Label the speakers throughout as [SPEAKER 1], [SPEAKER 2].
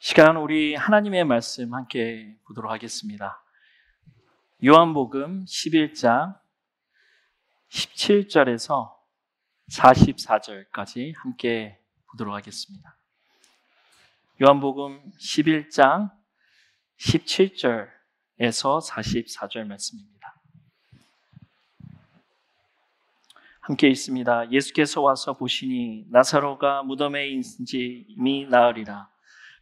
[SPEAKER 1] 시간 우리 하나님의 말씀 함께 보도록 하겠습니다. 요한복음 11장 17절에서 44절까지 함께 보도록 하겠습니다. 요한복음 11장 17절에서 44절 말씀입니다. 함께 있습니다. 예수께서 와서 보시니 나사로가 무덤에 있는지 이미 나으리라.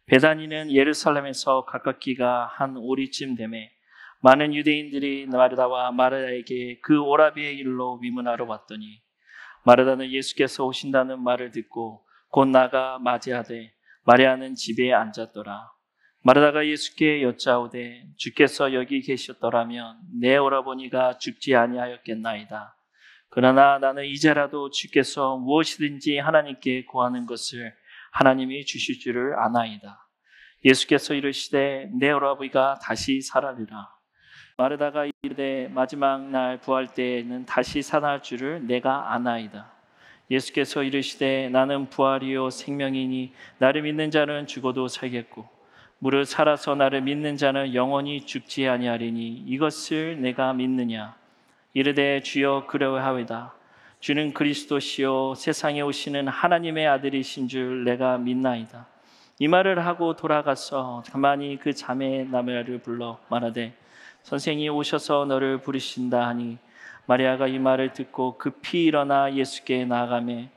[SPEAKER 1] 베다니는 예루살렘에서 가깝기가 한 오리쯤 되매 많은 유대인들이 마르다와 마르다에게 그 오라비의 일로 위문하러 왔더니 마르다는 예수께서 오신다는 말을 듣고 곧 나가 맞이하되 마리아는 집에 앉았더라. 마르다가 예수께 여짜오되 주께서 여기 계셨더라면 내 오라버니가 죽지 아니하였겠나이다. 그러나 나는 이제라도 주께서 무엇이든지 하나님께 구하는 것을 하나님이 주실 줄을 아나이다. 예수께서 이르시되 내 오라버니가 다시 살아리라. 마르다가 이르되 마지막 날 부활 때에는 다시 살아날 줄을 내가 아나이다. 예수께서 이르시되 나는 부활이요 생명이니 나를 믿는 자는 죽어도 살겠고 무릇 살아서 나를 믿는 자는 영원히 죽지 아니하리니 이것을 내가 믿느냐 이르되 주여 그러하오이다 주는 그리스도시요 세상에 오시는 하나님의 아들이신 줄 내가 믿나이다 이 말을 하고 돌아가서 가만히 그 자매 나멜을 불러 말하되 선생이 오셔서 너를 부르신다 하니 마리아가 이 말을 듣고 급히 일어나 예수께 나아가매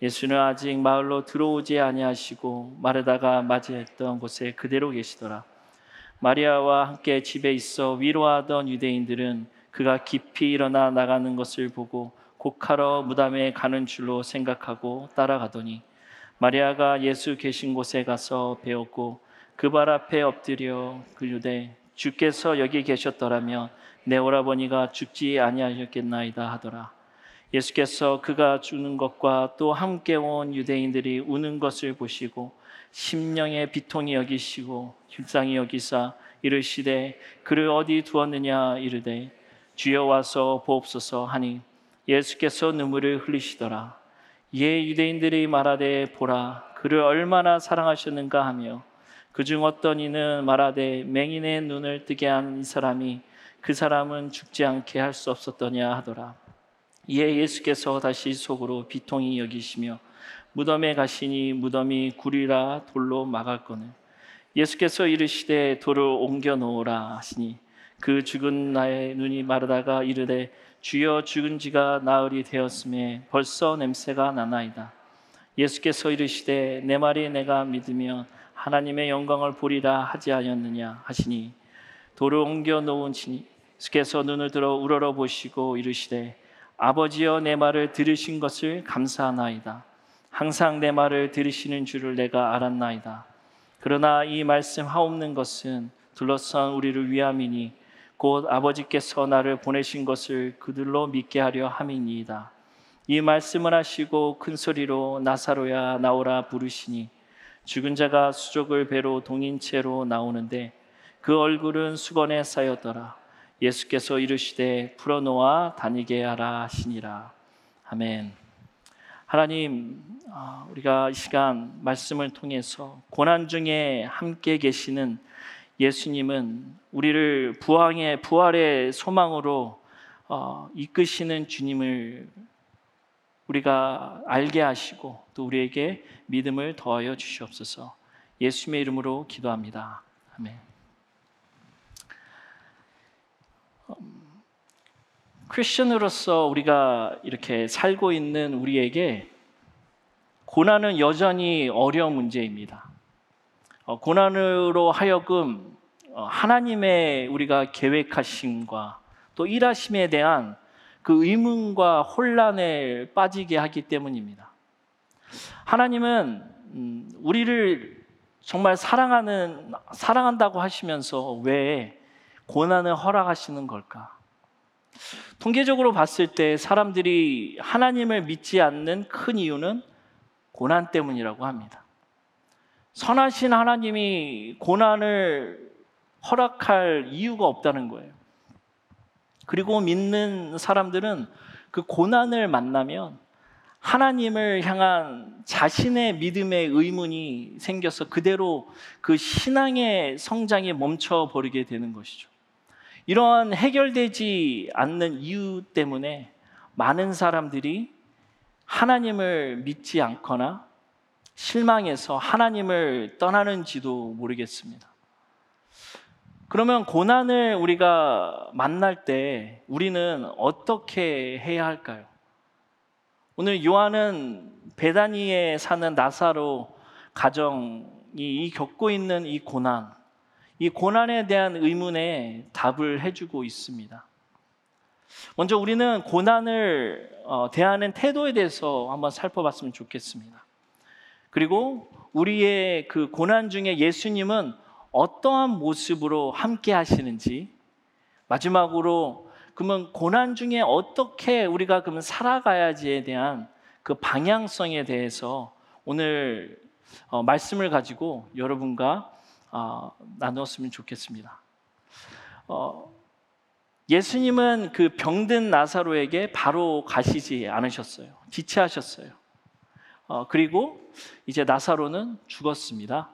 [SPEAKER 1] 예수는 아직 마을로 들어오지 아니하시고 마르다가 맞이했던 곳에 그대로 계시더라. 마리아와 함께 집에 있어 위로하던 유대인들은 그가 깊이 일어나 나가는 것을 보고 곡하러 무담에 가는 줄로 생각하고 따라가더니 마리아가 예수 계신 곳에 가서 배웠고 그 발 앞에 엎드려 그르되 주께서 여기 계셨더라면 내 오라버니가 죽지 아니하셨겠나이다 하더라. 예수께서 그가 죽는 것과 또 함께 온 유대인들이 우는 것을 보시고 심령의 비통이 여기시고 불쌍히 여기사 이르시되 그를 어디 두었느냐 이르되 주여 와서 보옵소서 하니 예수께서 눈물을 흘리시더라. 이에 유대인들이 말하되 보라 그를 얼마나 사랑하셨는가 하며 그중 어떤 이는 말하되 맹인의 눈을 뜨게 한 이 사람이 그 사람은 죽지 않게 할 수 없었더냐 하더라. 이에 예수께서 다시 속으로 비통히 여기시며 무덤에 가시니 무덤이 구리라 돌로 막았거늘 예수께서 이르시되 돌을 옮겨 놓으라 하시니 그 죽은 나의 눈이 마르다가 이르되 주여 죽은 지가 나흘이 되었음에 벌써 냄새가 나나이다. 예수께서 이르시되 내 말이 내가 믿으면 하나님의 영광을 보리라 하지 않았느냐 하시니 돌을 옮겨 놓은 예수께서 눈을 들어 우러러 보시고 이르시되 아버지여 내 말을 들으신 것을 감사하나이다. 항상 내 말을 들으시는 줄을 내가 알았나이다. 그러나 이 말씀 하옵는 것은 둘러싼 우리를 위함이니 곧 아버지께서 나를 보내신 것을 그들로 믿게 하려 함이니이다. 이 말씀을 하시고 큰 소리로 나사로야 나오라 부르시니 죽은 자가 수족을 배로 동인 채로 나오는데 그 얼굴은 수건에 쌓였더라. 예수께서 이르시되 풀어놓아 다니게 하라 하시니라. 아멘. 하나님, 아, 우리가 이 시간 말씀을 통해서 고난 중에 함께 계시는 예수님은 우리를 부활의 부활의 소망으로 어, 이끄시는 주님을 우리가 알게 하시고 또 우리에게 믿음을 더하여 주시옵소서. 예수님의 이름으로 기도합니다. 아멘. 크리스천으로서 우리가 이렇게 살고 있는 우리에게 고난은 여전히 어려운 문제입니다. 어, 고난으로 하여금 어, 하나님의 우리가 계획하심과 또 일하심에 대한 그 의문과 혼란에 빠지게 하기 때문입니다. 하나님은 음, 우리를 정말 사랑하는 사랑한다고 하시면서 왜 고난을 허락하시는 걸까? 통계적으로 봤을 때 사람들이 하나님을 믿지 않는 큰 이유는 고난 때문이라고 합니다. 선하신 하나님이 고난을 허락할 이유가 없다는 거예요. 그리고 믿는 사람들은 그 고난을 만나면 하나님을 향한 자신의 믿음의 의문이 생겨서 그대로 그 신앙의 성장이 멈춰 버리게 되는 것이죠. 이러한 해결되지 않는 이유 때문에 많은 사람들이 하나님을 믿지 않거나 실망해서 하나님을 떠나는지도 모르겠습니다. 그러면 고난을 우리가 만날 때 우리는 어떻게 해야 할까요? 오늘 요한은 베다니에 사는 나사로 가정이 겪고 있는 이 고난, 이 고난에 대한 의문에 답을 해주고 있습니다. 먼저 우리는 고난을 어, 대하는 태도에 대해서 한번 살펴봤으면 좋겠습니다. 그리고 우리의 그 고난 중에 예수님은 어떠한 모습으로 함께 하시는지 마지막으로 그러면 고난 중에 어떻게 우리가 그러면 살아가야지에 대한 그 방향성에 대해서 오늘 어, 말씀을 가지고 여러분과 어, 나누었으면 좋겠습니다. 어, 예수님은 그 병든 나사로에게 바로 가시지 않으셨어요. 지체하셨어요. 어, 그리고 이제 나사로는 죽었습니다.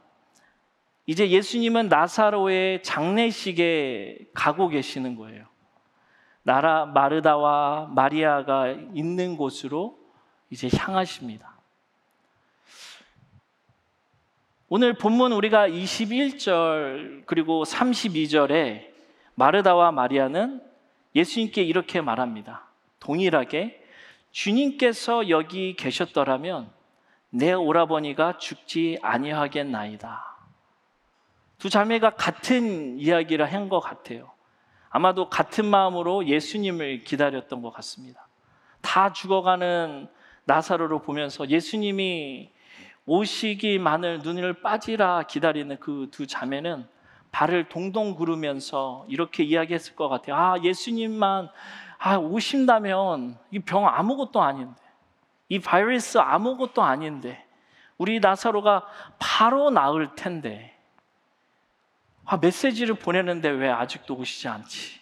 [SPEAKER 1] 이제 예수님은 나사로의 장례식에 가고 계시는 거예요. 나라 마르다와 마리아가 있는 곳으로 이제 향하십니다. 오늘 본문 우리가 21절 그리고 32절에 마르다와 마리아는 예수님께 이렇게 말합니다. 동일하게 주님께서 여기 계셨더라면 내 오라버니가 죽지 아니하겠나이다. 두 자매가 같은 이야기를 한 것 같아요. 아마도 같은 마음으로 예수님을 기다렸던 것 같습니다. 다 죽어가는 나사로를 보면서 예수님이 오시기만을 눈을 빠지라 기다리는 그 두 자매는 발을 동동 구르면서 이렇게 이야기했을 것 같아요. 아, 예수님만 아, 오신다면 이 병 아무것도 아닌데. 이 바이러스 아무것도 아닌데. 우리 나사로가 바로 나을 텐데. 아, 메시지를 보내는데 왜 아직도 오시지 않지?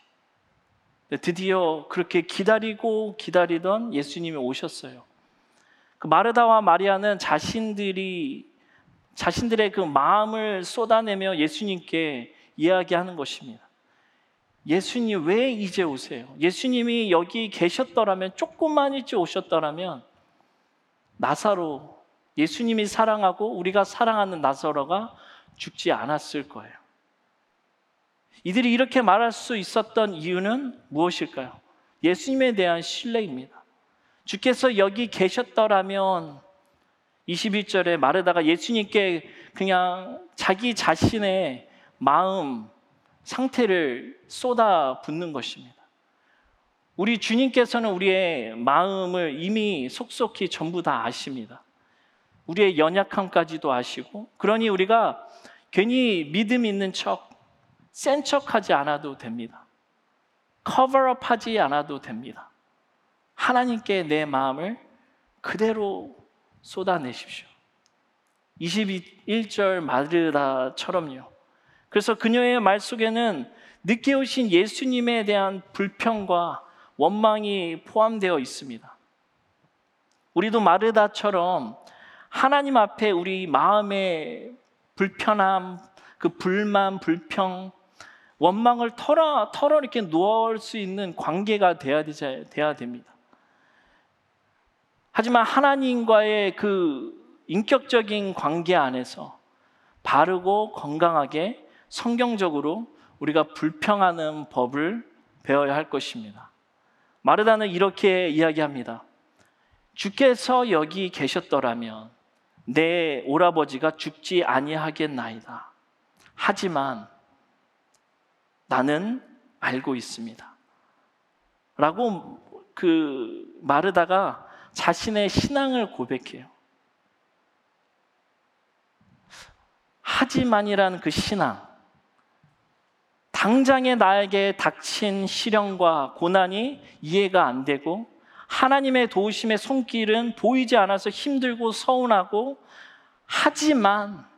[SPEAKER 1] 드디어 그렇게 기다리고 기다리던 예수님이 오셨어요. 그 마르다와 마리아는 자신들이 자신들의 그 마음을 쏟아내며 예수님께 이야기하는 것입니다. 예수님 왜 이제 오세요? 예수님이 여기 계셨더라면 조금만 일찍 오셨더라면 나사로 예수님이 사랑하고 우리가 사랑하는 나사로가 죽지 않았을 거예요. 이들이 이렇게 말할 수 있었던 이유는 무엇일까요? 예수님에 대한 신뢰입니다. 주께서 여기 계셨더라면 21절에 마르다가 예수님께 그냥 자기 자신의 마음, 상태를 쏟아 붓는 것입니다. 우리 주님께서는 우리의 마음을 이미 속속히 전부 다 아십니다. 우리의 연약함까지도 아시고, 그러니 우리가 괜히 믿음 있는 척, 센 척하지 않아도 됩니다. 커버업 하지 않아도 됩니다. 하나님께 내 마음을 그대로 쏟아내십시오. 21절 마르다처럼요. 그래서 그녀의 말 속에는 늦게 오신 예수님에 대한 불평과 원망이 포함되어 있습니다. 우리도 마르다처럼 하나님 앞에 우리 마음의 불편함, 그 불만, 불평, 원망을 털어, 털어 이렇게 놓을 수 있는 관계가 돼야, 되자, 돼야 됩니다. 하지만 하나님과의 그 인격적인 관계 안에서 바르고 건강하게 성경적으로 우리가 불평하는 법을 배워야 할 것입니다. 마르다는 이렇게 이야기합니다. 주께서 여기 계셨더라면 내 오라버지가 죽지 아니하겠나이다. 하지만 나는 알고 있습니다. 라고 그 마르다가 자신의 신앙을 고백해요. 하지만이라는 그 신앙, 당장에 나에게 닥친 시련과 고난이 이해가 안 되고 하나님의 도우심의 손길은 보이지 않아서 힘들고 서운하고 하지만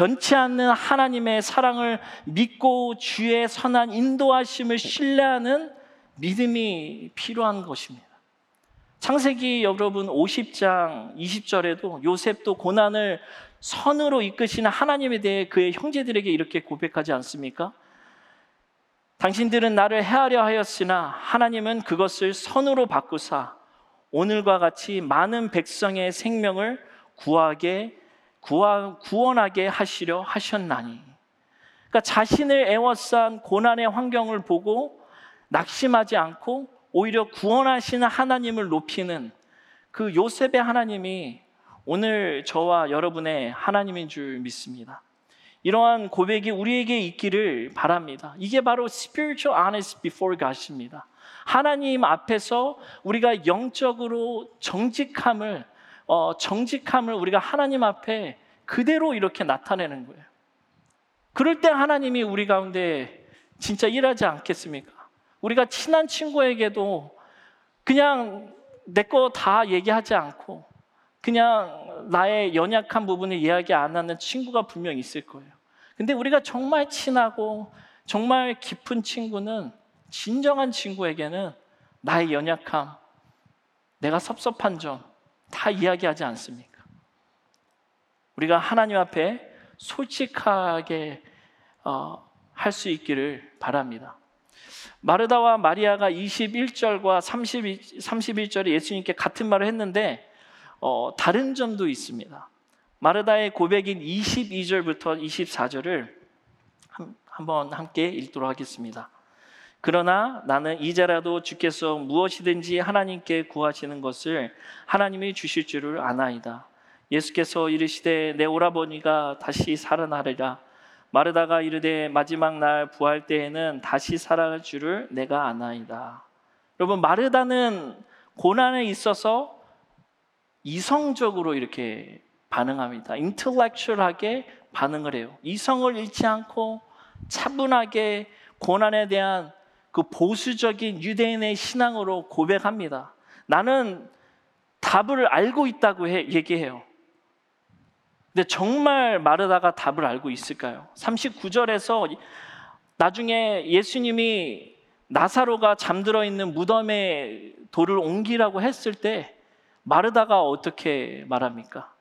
[SPEAKER 1] 변치 않는 하나님의 사랑을 믿고 주의 선한 인도하심을 신뢰하는 믿음이 필요한 것입니다. 창세기 여러분 50장 20절에도 요셉도 고난을 선으로 이끄시는 하나님에 대해 그의 형제들에게 이렇게 고백하지 않습니까? 당신들은 나를 해하려 하였으나 하나님은 그것을 선으로 바꾸사 오늘과 같이 많은 백성의 생명을 구하게 구원하게 하시려 하셨나니. 그러니까 자신을 애워싼 고난의 환경을 보고 낙심하지 않고 오히려 구원하시는 하나님을 높이는 그 요셉의 하나님이 오늘 저와 여러분의 하나님인 줄 믿습니다. 이러한 고백이 우리에게 있기를 바랍니다. 이게 바로 spiritual honest before God입니다. 하나님 앞에서 우리가 영적으로 정직함을 어, 정직함을 우리가 하나님 앞에 그대로 이렇게 나타내는 거예요. 그럴 때 하나님이 우리 가운데 진짜 일하지 않겠습니까? 우리가 친한 친구에게도 그냥 내 거 다 얘기하지 않고 그냥 나의 연약한 부분을 이야기 안 하는 친구가 분명 있을 거예요. 근데 우리가 정말 친하고 정말 깊은 친구는 진정한 친구에게는 나의 연약함, 내가 섭섭한 점 다 이야기하지 않습니까? 우리가 하나님 앞에 솔직하게 어, 할 수 있기를 바랍니다. 마르다와 마리아가 21절과 32, 31절에 예수님께 같은 말을 했는데 어, 다른 점도 있습니다. 마르다의 고백인 22절부터 24절을 한, 한번 함께 읽도록 하겠습니다. 그러나 나는 이제라도 주께서 무엇이든지 하나님께 구하시는 것을 하나님이 주실 줄을 아나이다. 예수께서 이르시되 내 오라버니가 다시 살아나리라. 마르다가 이르되 마지막 날 부활 때에는 다시 살아날 줄을 내가 아나이다. 여러분 마르다는 고난에 있어서 이성적으로 이렇게 반응합니다. 인텔렉츄얼하게 반응을 해요. 이성을 잃지 않고 차분하게 고난에 대한 그 보수적인 유대인의 신앙으로 고백합니다. 나는 답을 알고 있다고 해, 얘기해요. 근데 정말 마르다가 답을 알고 있을까요? 39절에서 나중에 예수님이 나사로가 잠들어 있는 무덤에 돌을 옮기라고 했을 때 마르다가 어떻게 말합니까?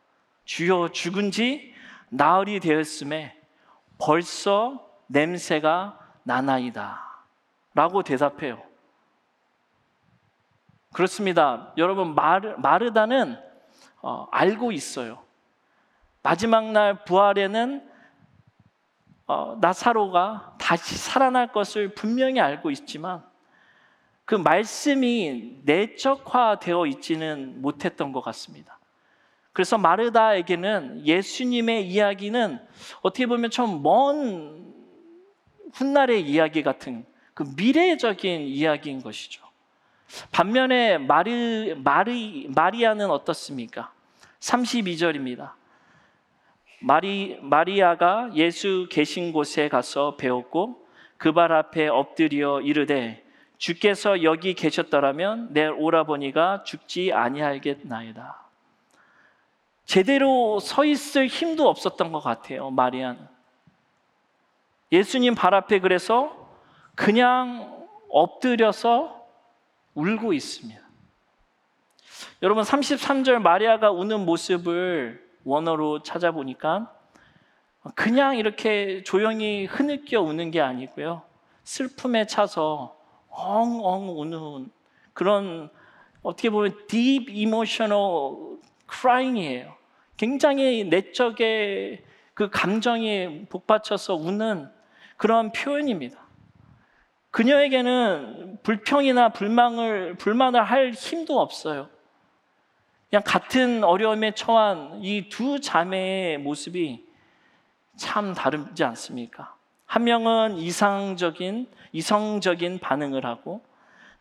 [SPEAKER 1] 주여 죽은 지 나흘이 되었음에 벌써 냄새가 나나이다. 라고 대답해요. 그렇습니다. 여러분, 마르, 마르다는 어, 알고 있어요. 마지막 날 부활에는 어, 나사로가 다시 살아날 것을 분명히 알고 있지만 그 말씀이 내적화되어 있지는 못했던 것 같습니다. 그래서 마르다에게는 예수님의 이야기는 어떻게 보면 좀 먼 훗날의 이야기 같은 그 미래적인 이야기인 것이죠. 반면에 마리, 마리, 마리아는 어떻습니까? 32절입니다. 마리, 마리아가 예수 계신 곳에 가서 배웠고 그 발 앞에 엎드려 이르되 주께서 여기 계셨더라면 내 오라버니가 죽지 아니하겠나이다. 제대로 서 있을 힘도 없었던 것 같아요, 마리아는. 예수님 발 앞에 그래서 그냥 엎드려서 울고 있습니다. 여러분 33절 마리아가 우는 모습을 원어로 찾아보니까 그냥 이렇게 조용히 흐느껴 우는 게 아니고요. 슬픔에 차서 엉엉 우는 그런 어떻게 보면 deep emotional crying이에요. 굉장히 내적의 그 감정이 복받쳐서 우는 그런 표현입니다. 그녀에게는 불평이나 불망을 불만을 할 힘도 없어요. 그냥 같은 어려움에 처한 이 두 자매의 모습이 참 다르지 않습니까? 한 명은 이상적인 이성적인 반응을 하고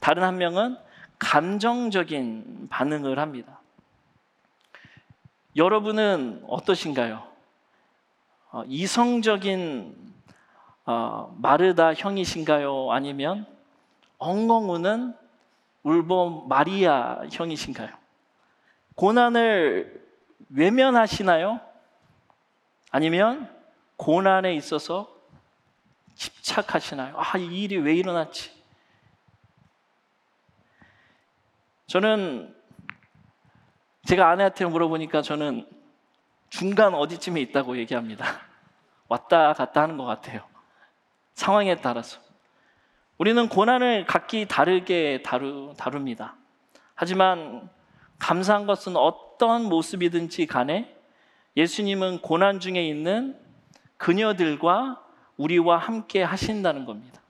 [SPEAKER 1] 다른 한 명은 감정적인 반응을 합니다. 여러분은 어떠신가요? 어, 이성적인 어, 마르다 형이신가요? 아니면 엉엉 우는 울보 마리아 형이신가요? 고난을 외면하시나요? 아니면 고난에 있어서 집착하시나요? 아, 이 일이 왜 일어났지? 저는 제가 아내한테 물어보니까 저는 중간 어디쯤에 있다고 얘기합니다. 왔다 갔다 하는 것 같아요. 상황에 따라서. 우리는 고난을 각기 다르게 다루, 다룹니다. 하지만 감사한 것은 어떤 모습이든지 간에 예수님은 고난 중에 있는 그녀들과 우리와 함께 하신다는 겁니다.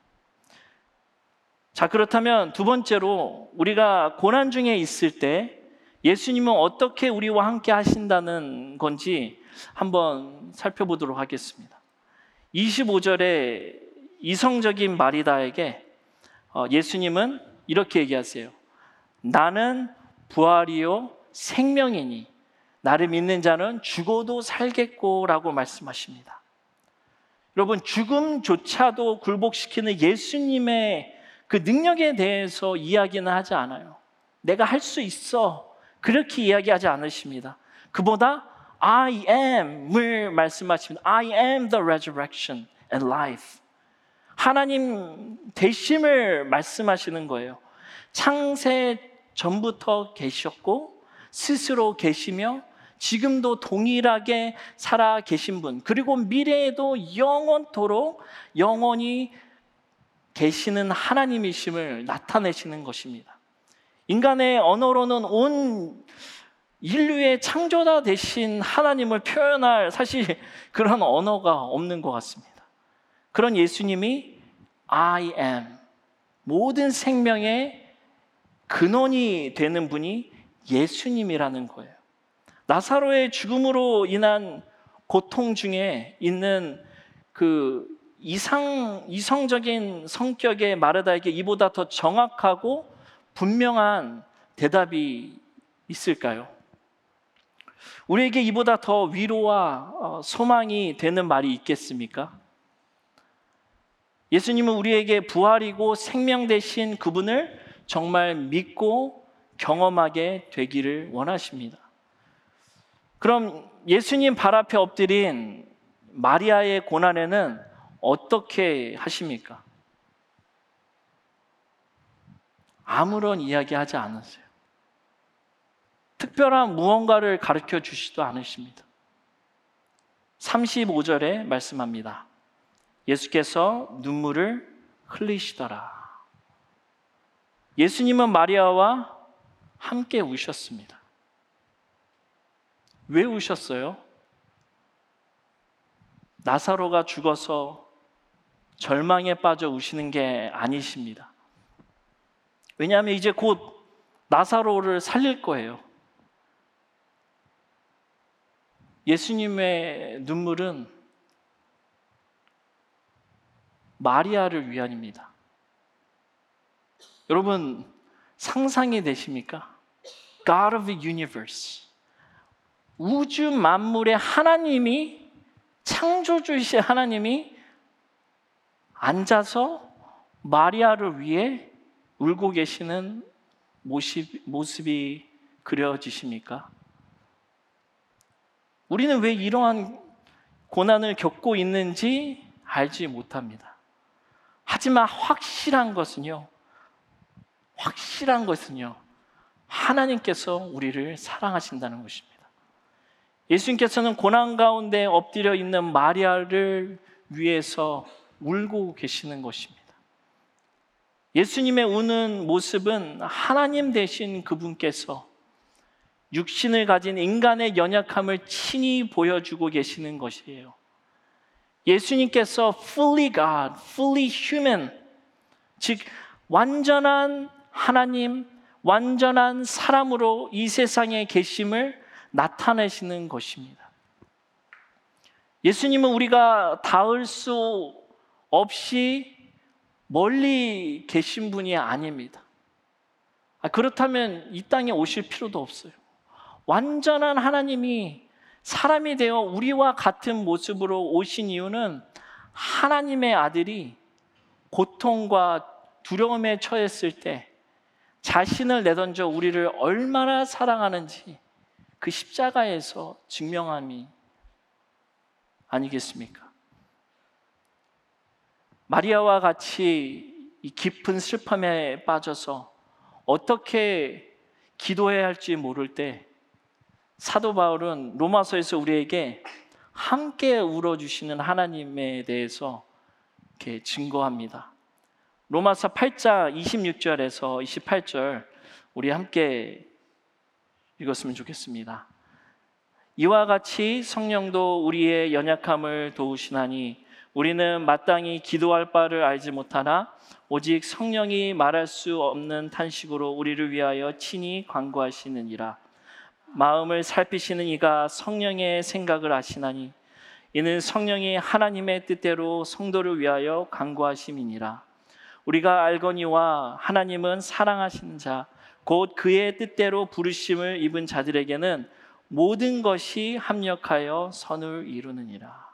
[SPEAKER 1] 자, 그렇다면 두 번째로 우리가 고난 중에 있을 때 예수님은 어떻게 우리와 함께 하신다는 건지 한번 살펴보도록 하겠습니다. 25절에 이성적인 마리다에게 어, 예수님은 이렇게 얘기하세요. 나는 부활이요 생명이니 나를 믿는 자는 죽어도 살겠고라고 말씀하십니다. 여러분 죽음조차도 굴복시키는 예수님의 그 능력에 대해서 이야기는 하지 않아요. 내가 할 수 있어. 그렇게 이야기하지 않으십니다. 그보다 I am을 말씀하십니다. I am the resurrection and life. 하나님 대심을 말씀하시는 거예요. 창세 전부터 계셨고 스스로 계시며 지금도 동일하게 살아 계신 분 그리고 미래에도 영원토록 영원히 계시는 하나님이심을 나타내시는 것입니다. 인간의 언어로는 온 인류의 창조자 되신 하나님을 표현할 사실 그런 언어가 없는 것 같습니다. 그런 예수님이 I am 모든 생명의 근원이 되는 분이 예수님이라는 거예요. 나사로의 죽음으로 인한 고통 중에 있는 그 이상 이성적인 성격의 마르다에게 이보다 더 정확하고 분명한 대답이 있을까요? 우리에게 이보다 더 위로와 어, 소망이 되는 말이 있겠습니까? 예수님은 우리에게 부활이고 생명 되신 그분을 정말 믿고 경험하게 되기를 원하십니다. 그럼 예수님 발 앞에 엎드린 마리아의 고난에는 어떻게 하십니까? 아무런 이야기 하지 않으세요. 특별한 무언가를 가르쳐 주시도 않으십니다. 35절에 말씀합니다. 예수께서 눈물을 흘리시더라. 예수님은 마리아와 함께 우셨습니다. 왜 우셨어요? 나사로가 죽어서 절망에 빠져 우시는 게 아니십니다. 왜냐하면 이제 곧 나사로를 살릴 거예요. 예수님의 눈물은 마리아를 위한입니다. 여러분 상상이 되십니까? God of the universe. 우주 만물의 하나님이 창조주이신 하나님이 앉아서 마리아를 위해 울고 계시는 모습, 모습이 그려지십니까? 우리는 왜 이러한 고난을 겪고 있는지 알지 못합니다. 하지만 확실한 것은요, 확실한 것은요, 하나님께서 우리를 사랑하신다는 것입니다. 예수님께서는 고난 가운데 엎드려 있는 마리아를 위해서 울고 계시는 것입니다. 예수님의 우는 모습은 하나님 되신 그분께서 육신을 가진 인간의 연약함을 친히 보여주고 계시는 것이에요. 예수님께서 fully God, fully human, 즉 완전한 하나님, 완전한 사람으로 이 세상에 계심을 나타내시는 것입니다. 예수님은 우리가 닿을 수 없이 멀리 계신 분이 아닙니다. 아, 그렇다면 이 땅에 오실 필요도 없어요. 완전한 하나님이 사람이 되어 우리와 같은 모습으로 오신 이유는 하나님의 아들이 고통과 두려움에 처했을 때 자신을 내던져 우리를 얼마나 사랑하는지 그 십자가에서 증명함이 아니겠습니까? 마리아와 같이 이 깊은 슬픔에 빠져서 어떻게 기도해야 할지 모를 때 사도 바울은 로마서에서 우리에게 함께 울어주시는 하나님에 대해서 이렇게 증거합니다. 로마서 8장 26절에서 28절 우리 함께 읽었으면 좋겠습니다. 이와 같이 성령도 우리의 연약함을 도우시나니 우리는 마땅히 기도할 바를 알지 못하나 오직 성령이 말할 수 없는 탄식으로 우리를 위하여 친히 간구하시느니라. 마음을 살피시는 이가 성령의 생각을 아시나니 이는 성령이 하나님의 뜻대로 성도를 위하여 간구하심이니라. 우리가 알거니와 하나님은 사랑하시는 자, 곧 그의 뜻대로 부르심을 입은 자들에게는 모든 것이 합력하여 선을 이루느니라.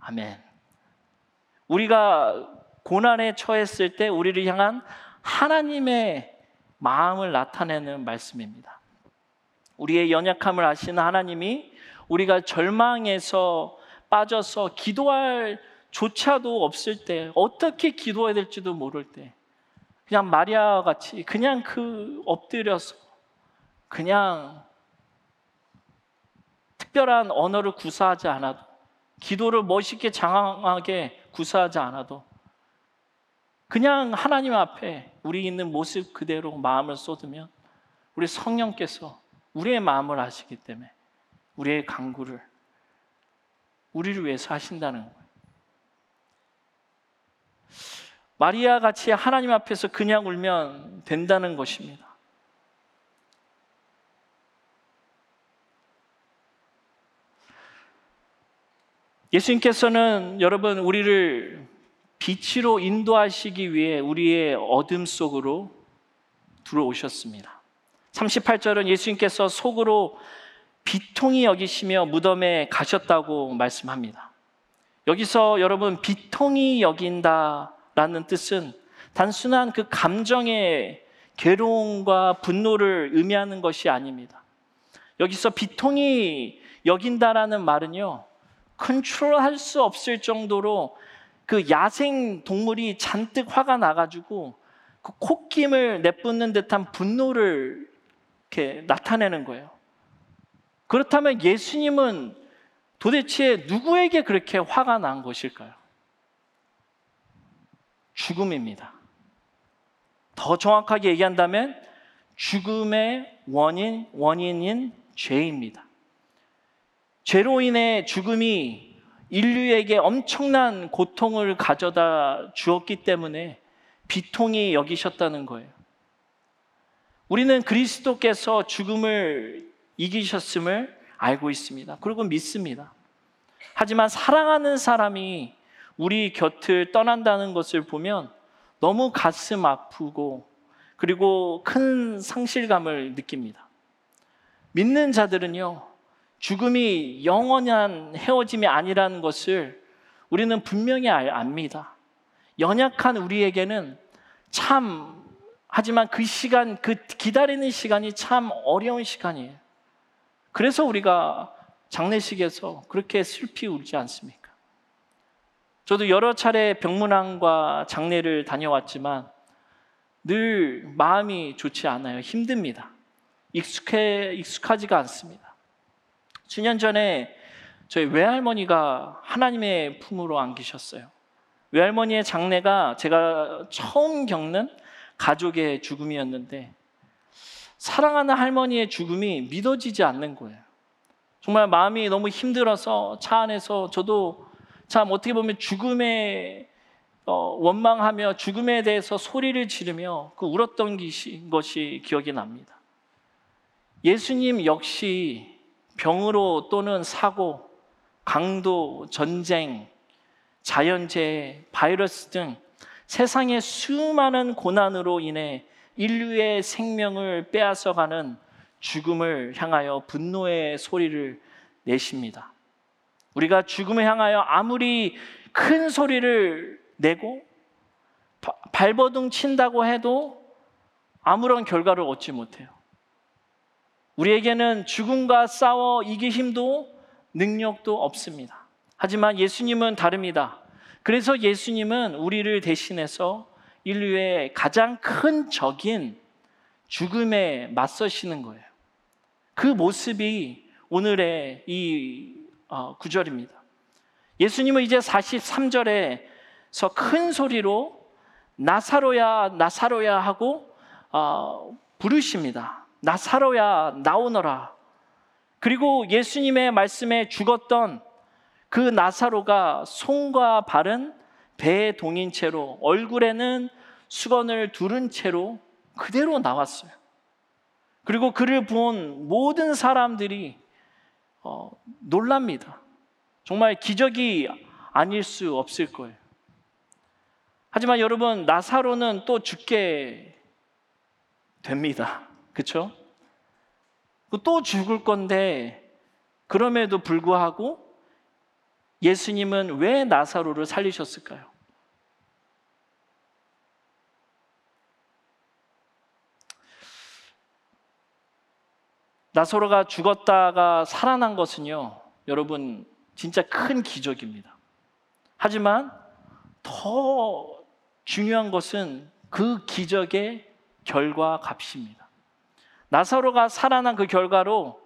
[SPEAKER 1] 아멘. 우리가 고난에 처했을 때 우리를 향한 하나님의 마음을 나타내는 말씀입니다. 우리의 연약함을 아시는 하나님이 우리가 절망에서 빠져서 기도할 조차도 없을 때 어떻게 기도해야 될지도 모를 때 그냥 마리아 같이 그냥 그 엎드려서 그냥 특별한 언어를 구사하지 않아도 기도를 멋있게 장황하게 구사하지 않아도 그냥 하나님 앞에 우리 있는 모습 그대로 마음을 쏟으면 우리 성령께서 우리의 마음을 아시기 때문에 우리의 강구를 우리를 위해서 하신다는 거예요. 마리아 같이 하나님 앞에서 그냥 울면 된다는 것입니다. 예수님께서는 여러분 우리를 빛으로 인도하시기 위해 우리의 어둠 속으로 들어오셨습니다. 38절은 예수님께서 속으로 비통이 여기시며 무덤에 가셨다고 말씀합니다. 여기서 여러분 비통이 여긴다라는 뜻은 단순한 그 감정의 괴로움과 분노를 의미하는 것이 아닙니다. 여기서 비통이 여긴다라는 말은요. 컨트롤 할 수 없을 정도로 그 야생 동물이 잔뜩 화가 나가지고 그 콧김을 내뿜는 듯한 분노를 이렇게 나타내는 거예요. 그렇다면 예수님은 도대체 누구에게 그렇게 화가 난 것일까요? 죽음입니다. 더 정확하게 얘기한다면 죽음의 원인, 원인인 죄입니다. 죄로 인해 죽음이 인류에게 엄청난 고통을 가져다 주었기 때문에 비통이 여기셨다는 거예요. 우리는 그리스도께서 죽음을 이기셨음을 알고 있습니다. 그리고 믿습니다. 하지만 사랑하는 사람이 우리 곁을 떠난다는 것을 보면 너무 가슴 아프고 그리고 큰 상실감을 느낍니다. 믿는 자들은요, 죽음이 영원한 헤어짐이 아니라는 것을 우리는 분명히 압니다. 연약한 우리에게는 참, 하지만 그 시간, 그 기다리는 시간이 참 어려운 시간이에요. 그래서 우리가 장례식에서 그렇게 슬피 울지 않습니까? 저도 여러 차례 병문안과 장례를 다녀왔지만 늘 마음이 좋지 않아요. 힘듭니다. 익숙해, 익숙하지가 않습니다. 수년 전에 저희 외할머니가 하나님의 품으로 안기셨어요. 외할머니의 장례가 제가 처음 겪는 가족의 죽음이었는데 사랑하는 할머니의 죽음이 믿어지지 않는 거예요. 정말 마음이 너무 힘들어서 차 안에서 저도 참 어떻게 보면 죽음에 어, 원망하며 죽음에 대해서 소리를 지르며 그 울었던 것이, 것이 기억이 납니다. 예수님 역시 병으로 또는 사고, 강도, 전쟁, 자연재해, 바이러스 등 세상의 수많은 고난으로 인해 인류의 생명을 빼앗아가는 죽음을 향하여 분노의 소리를 내십니다. 우리가 죽음을 향하여 아무리 큰 소리를 내고 발버둥 친다고 해도 아무런 결과를 얻지 못해요. 우리에게는 죽음과 싸워 이길 힘도 능력도 없습니다. 하지만 예수님은 다릅니다. 그래서 예수님은 우리를 대신해서 인류의 가장 큰 적인 죽음에 맞서시는 거예요. 그 모습이 오늘의 이 어, 구절입니다. 예수님은 이제 43절에서 큰 소리로 나사로야 나사로야 하고 어, 부르십니다. 나사로야 나오너라. 그리고 예수님의 말씀에 죽었던 그 나사로가 손과 발은 배에 동인 채로 얼굴에는 수건을 두른 채로 그대로 나왔어요. 그리고 그를 본 모든 사람들이 어, 놀랍니다. 정말 기적이 아닐 수 없을 거예요. 하지만 여러분 나사로는 또 죽게 됩니다. 그렇죠? 또 죽을 건데 그럼에도 불구하고 예수님은 왜 나사로를 살리셨을까요? 나사로가 죽었다가 살아난 것은요, 여러분, 진짜 큰 기적입니다. 하지만 더 중요한 것은 그 기적의 결과 값입니다. 나사로가 살아난 그 결과로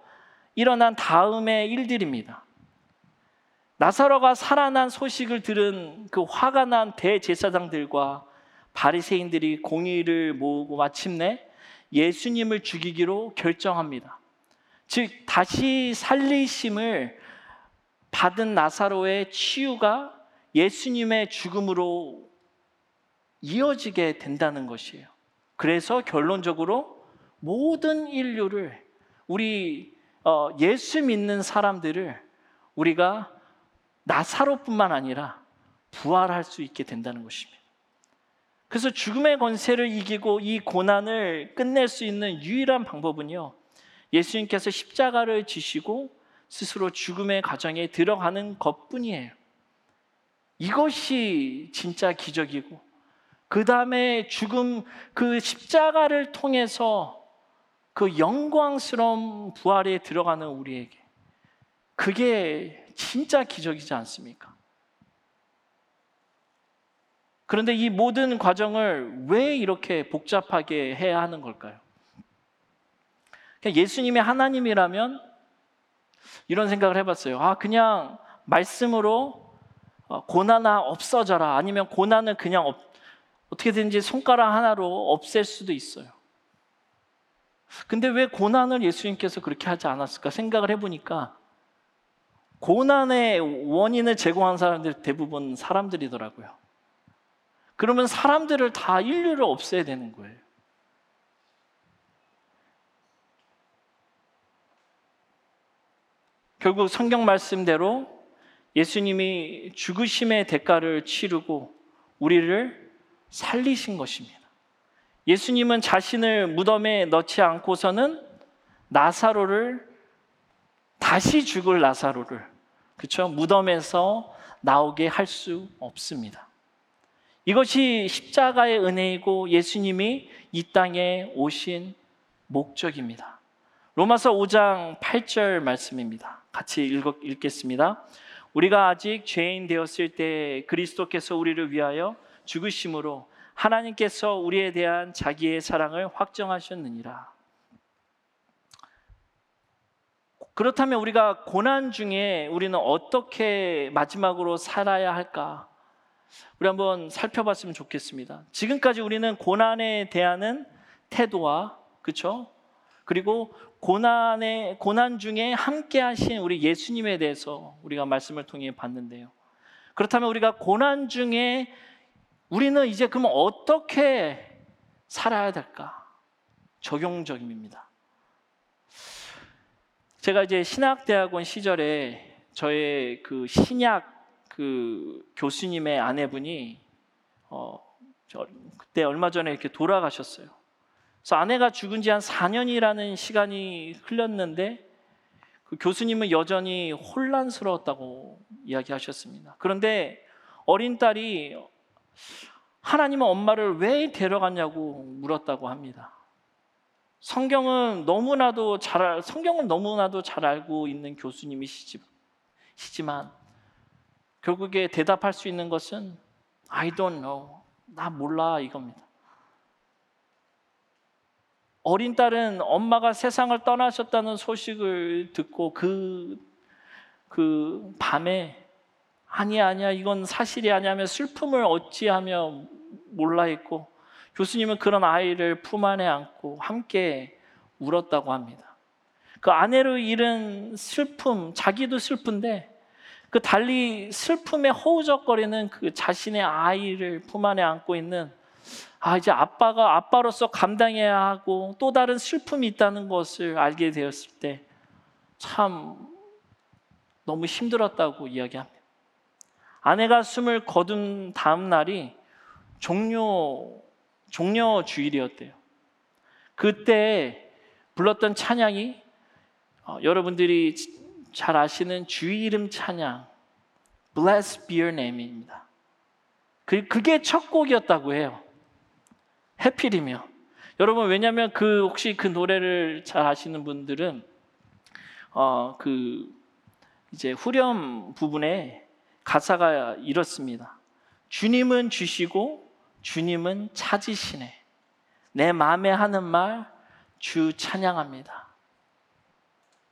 [SPEAKER 1] 일어난 다음의 일들입니다. 나사로가 살아난 소식을 들은 그 화가 난 대제사장들과 바리새인들이 공의를 모으고 마침내 예수님을 죽이기로 결정합니다. 즉 다시 살리심을 받은 나사로의 치유가 예수님의 죽음으로 이어지게 된다는 것이에요. 그래서 결론적으로 모든 인류를 우리 어, 예수 믿는 사람들을 우리가 나사로뿐만 아니라 부활할 수 있게 된다는 것입니다. 그래서 죽음의 권세를 이기고 이 고난을 끝낼 수 있는 유일한 방법은요. 예수님께서 십자가를 지시고 스스로 죽음의 과정에 들어가는 것뿐이에요. 이것이 진짜 기적이고 그 다음에 죽음 그 십자가를 통해서 그 영광스러운 부활에 들어가는 우리에게 그게 진짜 기적이지 않습니까? 그런데 이 모든 과정을 왜 이렇게 복잡하게 해야 하는 걸까요? 예수님이 하나님이라면 이런 생각을 해봤어요. 아, 그냥 말씀으로 어, 고난아 없어져라. 아니면 고난을 그냥 없, 어떻게든지 손가락 하나로 없앨 수도 있어요. 근데 왜 고난을 예수님께서 그렇게 하지 않았을까 생각을 해보니까 고난의 원인을 제공한 사람들 대부분 사람들이더라고요. 그러면 사람들을 다 인류를 없애야 되는 거예요. 결국 성경 말씀대로 예수님이 죽으심의 대가를 치르고 우리를 살리신 것입니다. 예수님은 자신을 무덤에 넣지 않고서는 나사로를 다시 죽을 나사로를 그렇죠? 무덤에서 나오게 할 수 없습니다. 이것이 십자가의 은혜이고 예수님이 이 땅에 오신 목적입니다. 로마서 5장 8절 말씀입니다. 같이 읽, 읽겠습니다. 우리가 아직 죄인 되었을 때 그리스도께서 우리를 위하여 죽으심으로 하나님께서 우리에 대한 자기의 사랑을 확정하셨느니라. 그렇다면 우리가 고난 중에 우리는 어떻게 마지막으로 살아야 할까? 우리 한번 살펴봤으면 좋겠습니다. 지금까지 우리는 고난에 대한 태도와 그렇죠? 그리고 고난의 고난 중에 함께 하신 우리 예수님에 대해서 우리가 말씀을 통해 봤는데요. 그렇다면 우리가 고난 중에 우리는 이제 그러면 어떻게 살아야 될까? 적용적입니다. 제가 이제 신학대학원 시절에 저의 그 신약 그 교수님의 아내분이 어, 그때 얼마 전에 이렇게 돌아가셨어요. 그래서 아내가 죽은 지 한 4년이라는 시간이 흘렀는데 그 교수님은 여전히 혼란스러웠다고 이야기하셨습니다. 그런데 어린 딸이 하나님은 엄마를 왜 데려갔냐고 물었다고 합니다. 성경은 너무나도 잘 성경을 너무나도 잘 알고 있는 교수님이시지만 결국에 대답할 수 있는 것은 I don't know. 나 몰라 이겁니다. 어린 딸은 엄마가 세상을 떠나셨다는 소식을 듣고 그, 그 밤에 아니야, 아니야, 이건 사실이 아니하며 슬픔을 어찌하며 몰라 했고 교수님은 그런 아이를 품 안에 안고 함께 울었다고 합니다. 그 아내를 잃은 슬픔, 자기도 슬픈데 그 달리 슬픔에 허우적거리는 그 자신의 아이를 품 안에 안고 있는 아 이제 아빠가 아빠로서 감당해야 하고 또 다른 슬픔이 있다는 것을 알게 되었을 때 참 너무 힘들었다고 이야기합니다. 아내가 숨을 거둔 다음 날이 종료 종려 주일이었대요. 그때 불렀던 찬양이 어, 여러분들이 잘 아시는 주의 이름 찬양 Bless be your name입니다. 그, 그게 첫 곡이었다고 해요. 해필이며. 여러분 왜냐하면 그 혹시 그 노래를 잘 아시는 분들은 어, 그 이제 후렴 부분에 가사가 이렇습니다. 주님은 주시고 주님은 찾으시네. 내 마음에 하는 말 주 찬양합니다.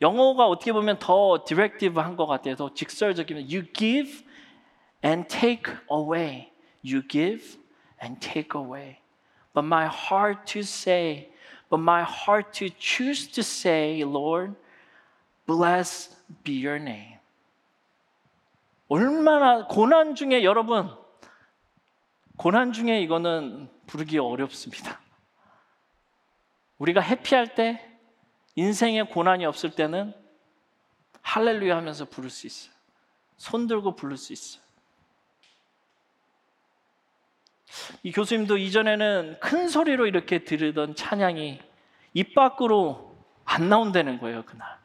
[SPEAKER 1] 영어가 어떻게 보면 더 디렉티브한 것 같아요. 더 직설적이면 you give and take away. You give and take away. But my heart to say, but my heart to choose to say, Lord, blessed be your name. 얼마나 고난 중에 여러분 고난 중에 이거는 부르기 어렵습니다. 우리가 해피할 때 인생에 고난이 없을 때는 할렐루야 하면서 부를 수 있어요. 손 들고 부를 수 있어요. 이 교수님도 이전에는 큰 소리로 이렇게 들으던 찬양이 입 밖으로 안 나온다는 거예요, 그날.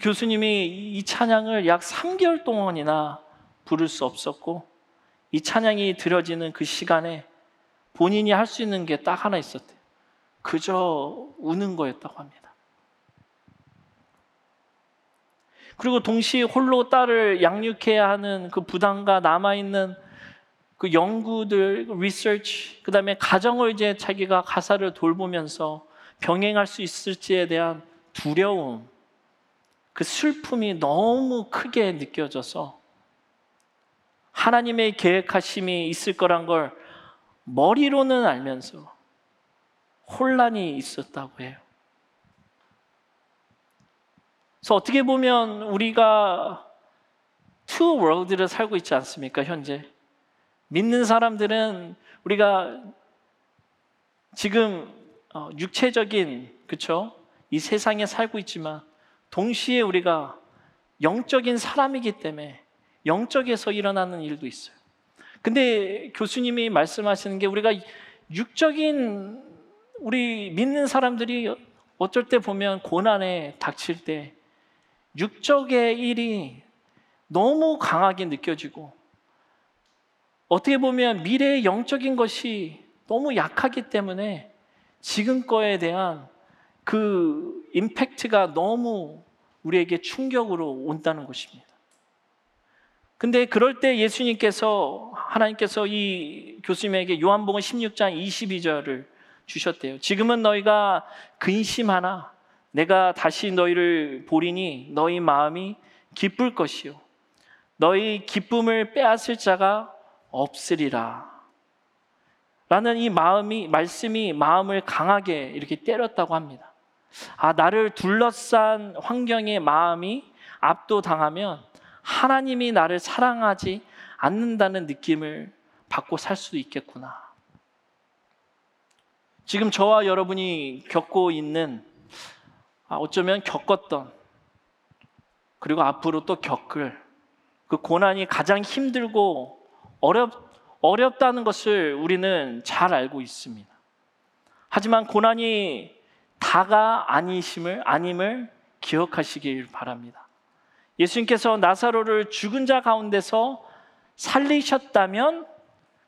[SPEAKER 1] 교수님이 이 찬양을 약 3개월 동안이나 부를 수 없었고 이 찬양이 들어지는 그 시간에 본인이 할 수 있는 게 딱 하나 있었대요. 그저 우는 거였다고 합니다. 그리고 동시에 홀로 딸을 양육해야 하는 그 부담과 남아있는 그 연구들, 리서치, 그 다음에 가정을 이제 자기가 가사를 돌보면서 병행할 수 있을지에 대한 두려움, 그 슬픔이 너무 크게 느껴져서 하나님의 계획하심이 있을 거란 걸 머리로는 알면서 혼란이 있었다고 해요. 그래서 어떻게 보면 우리가 two world를 살고 있지 않습니까, 현재? 믿는 사람들은 우리가 지금 어, 육체적인 그쵸? 이 세상에 살고 있지만 동시에 우리가 영적인 사람이기 때문에 영적에서 일어나는 일도 있어요. 근데 교수님이 말씀하시는 게 우리가 육적인 우리 믿는 사람들이 어쩔 때 보면 고난에 닥칠 때 육적의 일이 너무 강하게 느껴지고 어떻게 보면 미래의 영적인 것이 너무 약하기 때문에 지금 거에 대한 그 임팩트가 너무 우리에게 충격으로 온다는 것입니다. 근데 그럴 때 예수님께서 하나님께서 이 교수님에게 요한복음 16장 22절을 주셨대요. 지금은 너희가 근심하나 내가 다시 너희를 보리니 너희 마음이 기쁠 것이요 너희 기쁨을 빼앗을 자가 없으리라. 라는 이 마음이 말씀이 마음을 강하게 이렇게 때렸다고 합니다. 아, 나를 둘러싼 환경의 마음이 압도당하면 하나님이 나를 사랑하지 않는다는 느낌을 받고 살 수도 있겠구나. 지금 저와 여러분이 겪고 있는 아, 어쩌면 겪었던 그리고 앞으로 또 겪을 그 고난이 가장 힘들고 어렵, 어렵다는 것을 우리는 잘 알고 있습니다. 하지만 고난이 다가 아니심을 아님을 기억하시길 바랍니다. 예수님께서 나사로를 죽은 자 가운데서 살리셨다면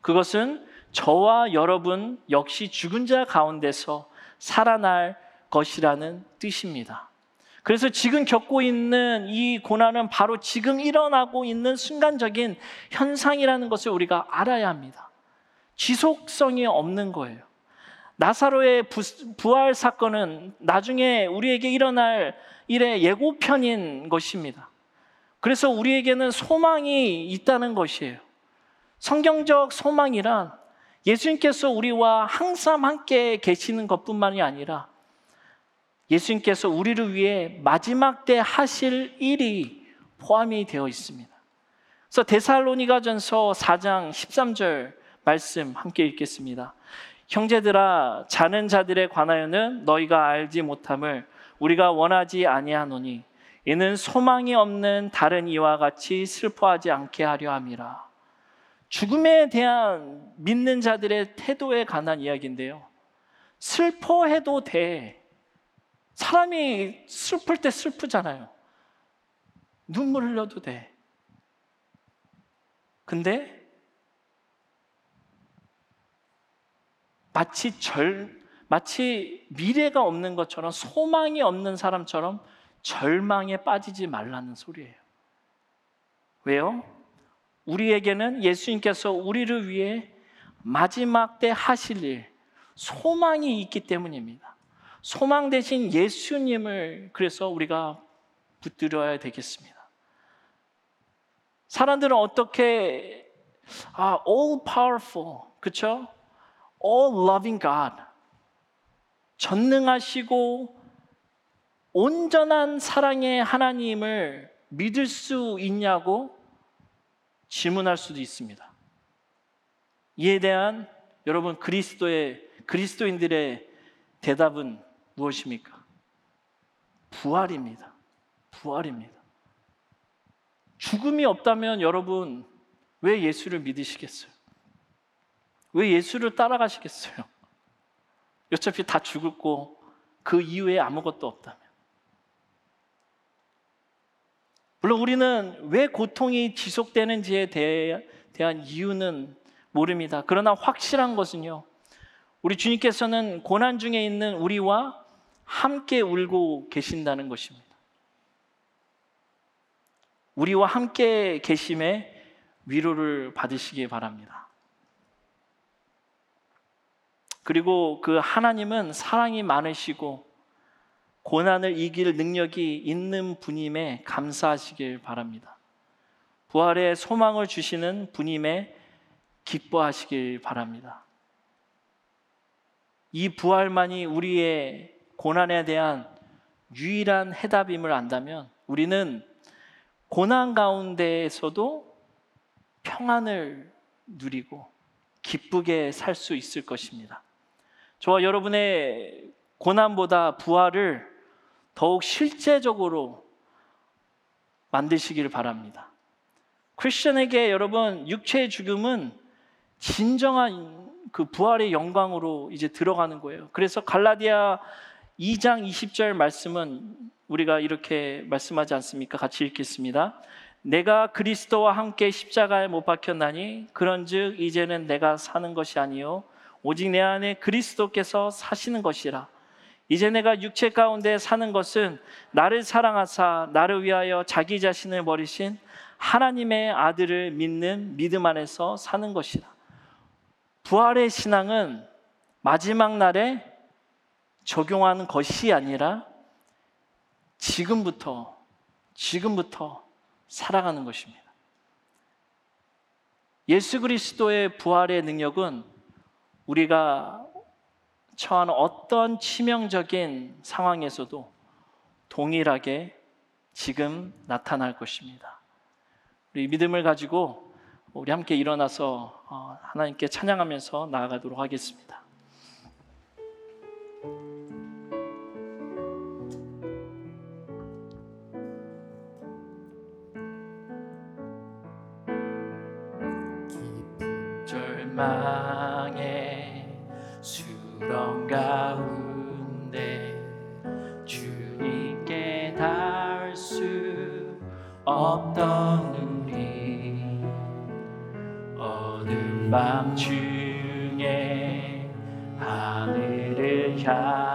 [SPEAKER 1] 그것은 저와 여러분 역시 죽은 자 가운데서 살아날 것이라는 뜻입니다. 그래서 지금 겪고 있는 이 고난은 바로 지금 일어나고 있는 순간적인 현상이라는 것을 우리가 알아야 합니다. 지속성이 없는 거예요. 나사로의 부, 부활 사건은 나중에 우리에게 일어날 일의 예고편인 것입니다. 그래서 우리에게는 소망이 있다는 것이에요. 성경적 소망이란 예수님께서 우리와 항상 함께 계시는 것뿐만이 아니라 예수님께서 우리를 위해 마지막 때 하실 일이 포함이 되어 있습니다. 그래서 데살로니가전서 4장 13절 말씀 함께 읽겠습니다. 형제들아 자는 자들에 관하여는 너희가 알지 못함을 우리가 원하지 아니하노니 이는 소망이 없는 다른 이와 같이 슬퍼하지 않게 하려 함이라. 죽음에 대한 믿는 자들의 태도에 관한 이야기인데요. 슬퍼해도 돼. 사람이 슬플 때 슬프잖아요. 눈물 흘려도 돼. 근데 마치 절 마치 미래가 없는 것처럼 소망이 없는 사람처럼 절망에 빠지지 말라는 소리예요. 왜요? 우리에게는 예수님께서 우리를 위해 마지막 때 하실 일, 소망이 있기 때문입니다. 소망 대신 예수님을 그래서 우리가 붙들어야 되겠습니다. 사람들은 어떻게 아, all powerful, 그렇죠? all loving God, 전능하시고 온전한 사랑의 하나님을 믿을 수 있냐고 질문할 수도 있습니다. 이에 대한 여러분 그리스도의 그리스도인들의 대답은 무엇입니까? 부활입니다. 부활입니다. 죽음이 없다면 여러분 왜 예수를 믿으시겠어요? 왜 예수를 따라가시겠어요? 어차피 다 죽을 고 그 이후에 아무것도 없다면. 물론 우리는 왜 고통이 지속되는지에 대한 이유는 모릅니다. 그러나 확실한 것은요. 우리 주님께서는 고난 중에 있는 우리와 함께 울고 계신다는 것입니다. 우리와 함께 계심에 위로를 받으시기 바랍니다. 그리고 그 하나님은 사랑이 많으시고 고난을 이길 능력이 있는 분임에 감사하시길 바랍니다. 부활의 소망을 주시는 분임에 기뻐하시길 바랍니다. 이 부활만이 우리의 고난에 대한 유일한 해답임을 안다면 우리는 고난 가운데에서도 평안을 누리고 기쁘게 살 수 있을 것입니다. 저와 여러분의 고난보다 부활을 더욱 실제적으로 만드시기를 바랍니다. 크리스천에게 여러분 육체의 죽음은 진정한 그 부활의 영광으로 이제 들어가는 거예요. 그래서 갈라디아 2장 20절 말씀은 우리가 이렇게 말씀하지 않습니까? 같이 읽겠습니다. 내가 그리스도와 함께 십자가에 못 박혔나니 그런즉 이제는 내가 사는 것이 아니요 오직 내 안에 그리스도께서 사시는 것이라. 이제 내가 육체 가운데 사는 것은 나를 사랑하사 나를 위하여 자기 자신을 버리신 하나님의 아들을 믿는 믿음 안에서 사는 것이다. 부활의 신앙은 마지막 날에 적용하는 것이 아니라 지금부터, 지금부터 살아가는 것입니다. 예수 그리스도의 부활의 능력은 우리가 처한 어떤 치명적인 상황에서도 동일하게 지금 나타날 것입니다. 우리 믿음을 가지고 우리 함께 일어나서 어, 하나님께 찬양하면서 나아가도록 하겠습니다. 절망에 수 렁 가운데 주님께 닿을 수 없던 우리 어둠 밤 중에 하늘을 향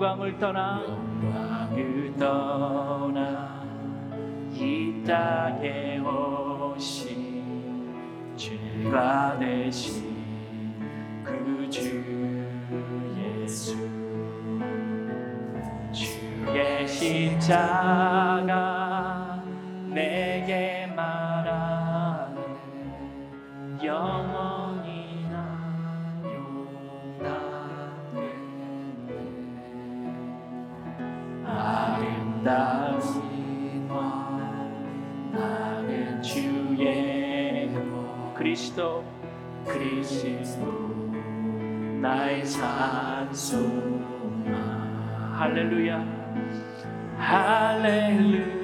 [SPEAKER 1] 영광을 떠나 영광을 떠나 이 땅에 오신 죄가 되신 그 주 예수. 주의 십자가 그리스도 나의 산소만 할렐루야. 할렐루야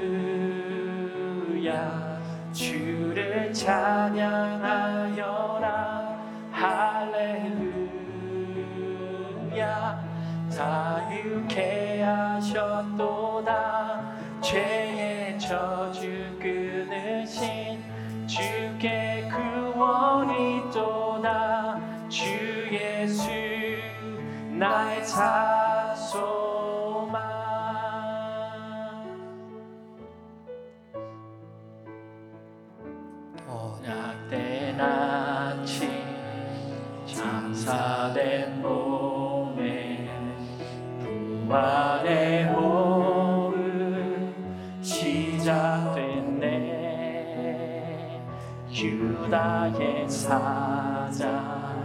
[SPEAKER 1] 유다의 사자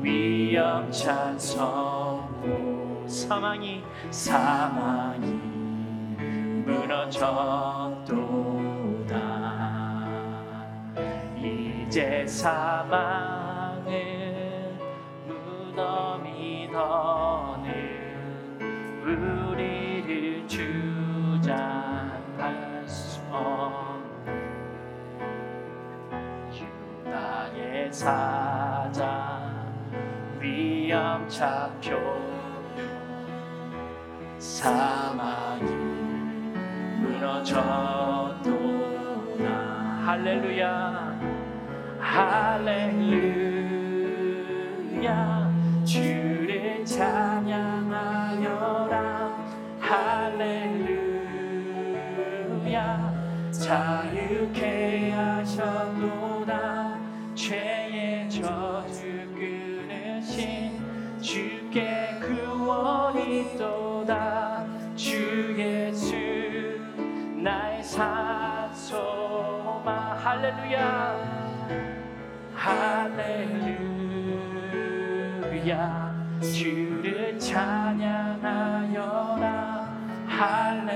[SPEAKER 1] 위험찬 선고 사망이 사망이 무너졌도다. 이제 사망은 무덤이 너는 우리를 주장할 수 없 는 유다의 사자. 위험 잡혀 사망이 무너졌도다 할렐루야. 할렐루야. 주를 찬양하여라. 할렐루야. 자 할렐루야. 주를 찬양하여라. 할렐루야.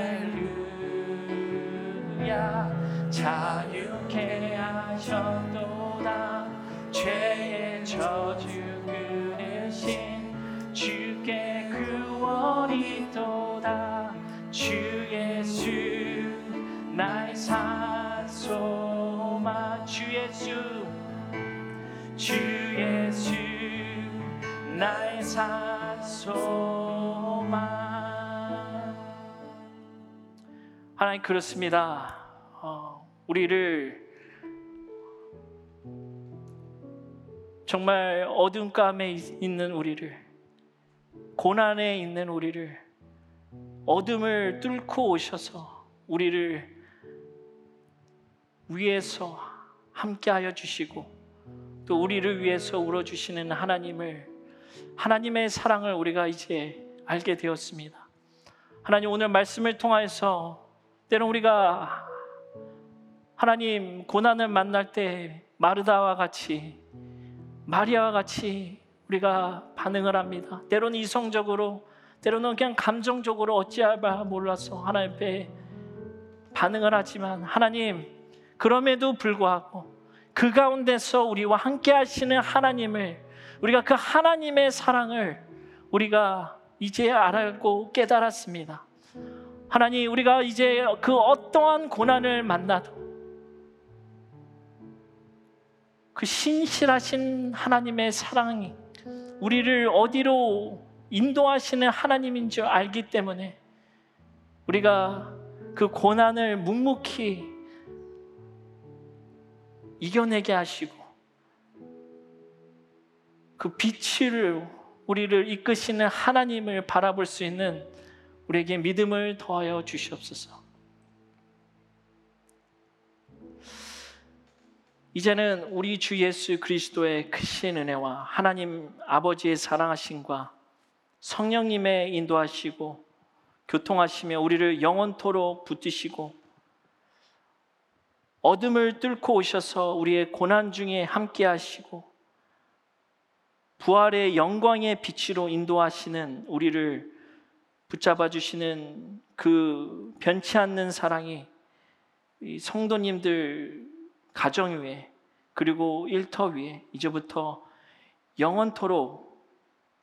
[SPEAKER 1] 자유케 하셨도다. 죄의 저주 끊으신 주 나의 산소망. 하나님 그렇습니다. 어, 우리를 정말 어둠감에 있는 우리를 고난에 있는 우리를 어둠을 뚫고 오셔서 우리를 위해서 함께하여 주시고 또 우리를 위해서 울어주시는 하나님을 하나님의 사랑을 우리가 이제 알게 되었습니다. 하나님 오늘 말씀을 통하여서 때론 우리가 하나님 고난을 만날 때 마르다와 같이 마리아와 같이 우리가 반응을 합니다. 때로는 이성적으로, 때로는 그냥 감정적으로 어찌할 바 몰라서 하나님 앞에 반응을 하지만 하나님 그럼에도 불구하고 그 가운데서 우리와 함께 하시는 하나님을 우리가 그 하나님의 사랑을 우리가 이제 알고 깨달았습니다. 하나님 우리가 이제 그 어떠한 고난을 만나도 그 신실하신 하나님의 사랑이 우리를 어디로 인도하시는 하나님인 줄 알기 때문에 우리가 그 고난을 묵묵히 이겨내게 하시고 그 빛을 우리를 이끄시는 하나님을 바라볼 수 있는 우리에게 믿음을 더하여 주시옵소서. 이제는 우리 주 예수 그리스도의 크신 은혜와 하나님 아버지의 사랑하심과 성령님의 인도하시고 교통하시며 우리를 영원토록 붙드시고 어둠을 뚫고 오셔서 우리의 고난 중에 함께 하시고 부활의 영광의 빛으로 인도하시는 우리를 붙잡아 주시는 그 변치 않는 사랑이 이 성도님들 가정 위에 그리고 일터 위에 이제부터 영원토록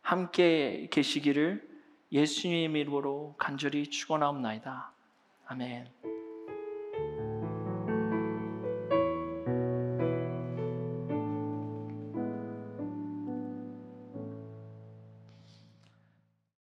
[SPEAKER 1] 함께 계시기를 예수님의 이름으로 간절히 축원하옵나이다. 아멘.